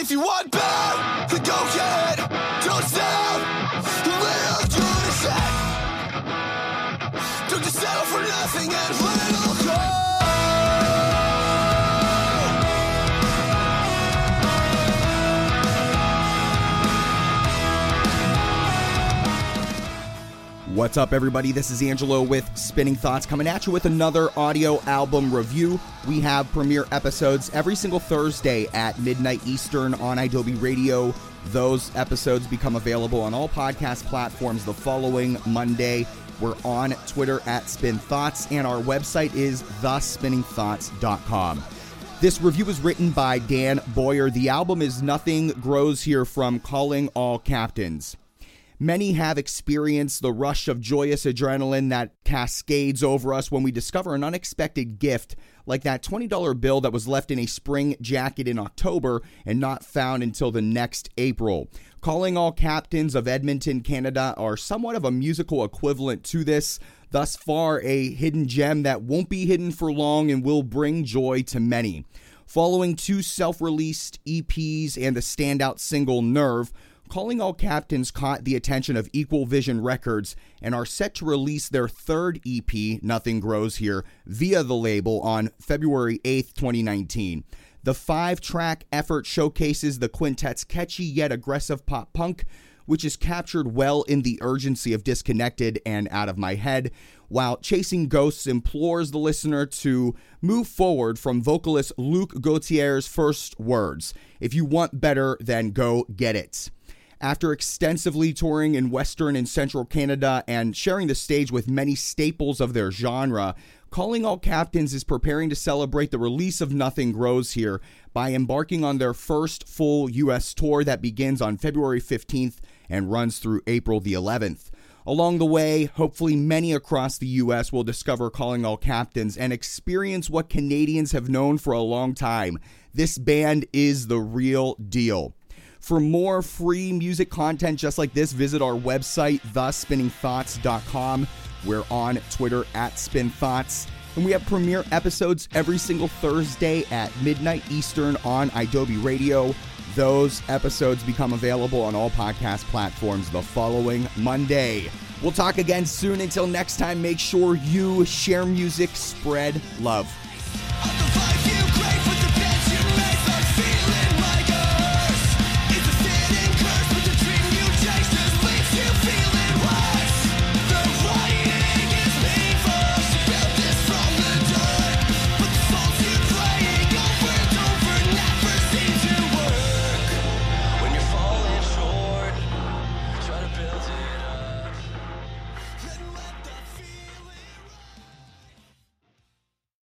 If you want better, then go get it. Don't stop. Little do say. Don't just settle for nothing What's up, everybody? This is Angelo with Spinning Thoughts coming at you with another audio album review. We have premiere episodes every single Thursday at midnight Eastern on Adobe Radio. Those episodes become available on all podcast platforms the following Monday. We're on Twitter at Spin Thoughts, and our website is thespinningthoughts.com. This review was written by Dan Boyer. The album is Nothing Grows Here from Calling All Captains. Many have experienced the rush of joyous adrenaline that cascades over us when we discover an unexpected gift, like that $20 bill that was left in a spring jacket in October and not found until the next April. Calling All Captains of Edmonton, Canada are somewhat of a musical equivalent to this. Thus far, a hidden gem that won't be hidden for long and will bring joy to many. Following two self released EPs and the standout single Nerve, Calling All Captains caught the attention of Equal Vision Records and are set to release their third EP, Nothing Grows Here, via the label on February 8th, 2019. The five track effort showcases the quintet's catchy yet aggressive pop punk, which is captured well in the urgency of Disconnected and Out of My Head, while Chasing Ghosts implores the listener to move forward from vocalist Luke Gautier's first words If you want better, then go get it. After extensively touring in Western and Central Canada and sharing the stage with many staples of their genre, Calling All Captains is preparing to celebrate the release of Nothing Grows Here by embarking on their first full U.S. tour that begins on February 15th and runs through April the 11th. Along the way, hopefully, many across the U.S. will discover Calling All Captains and experience what Canadians have known for a long time. This band is the real deal. For more free music content just like this, visit our website, thespinningthoughts.com. We're on Twitter at SpinThoughts. And we have premiere episodes every single Thursday at midnight Eastern on Adobe Radio. Those episodes become available on all podcast platforms the following Monday. We'll talk again soon. Until next time, make sure you share music, spread love.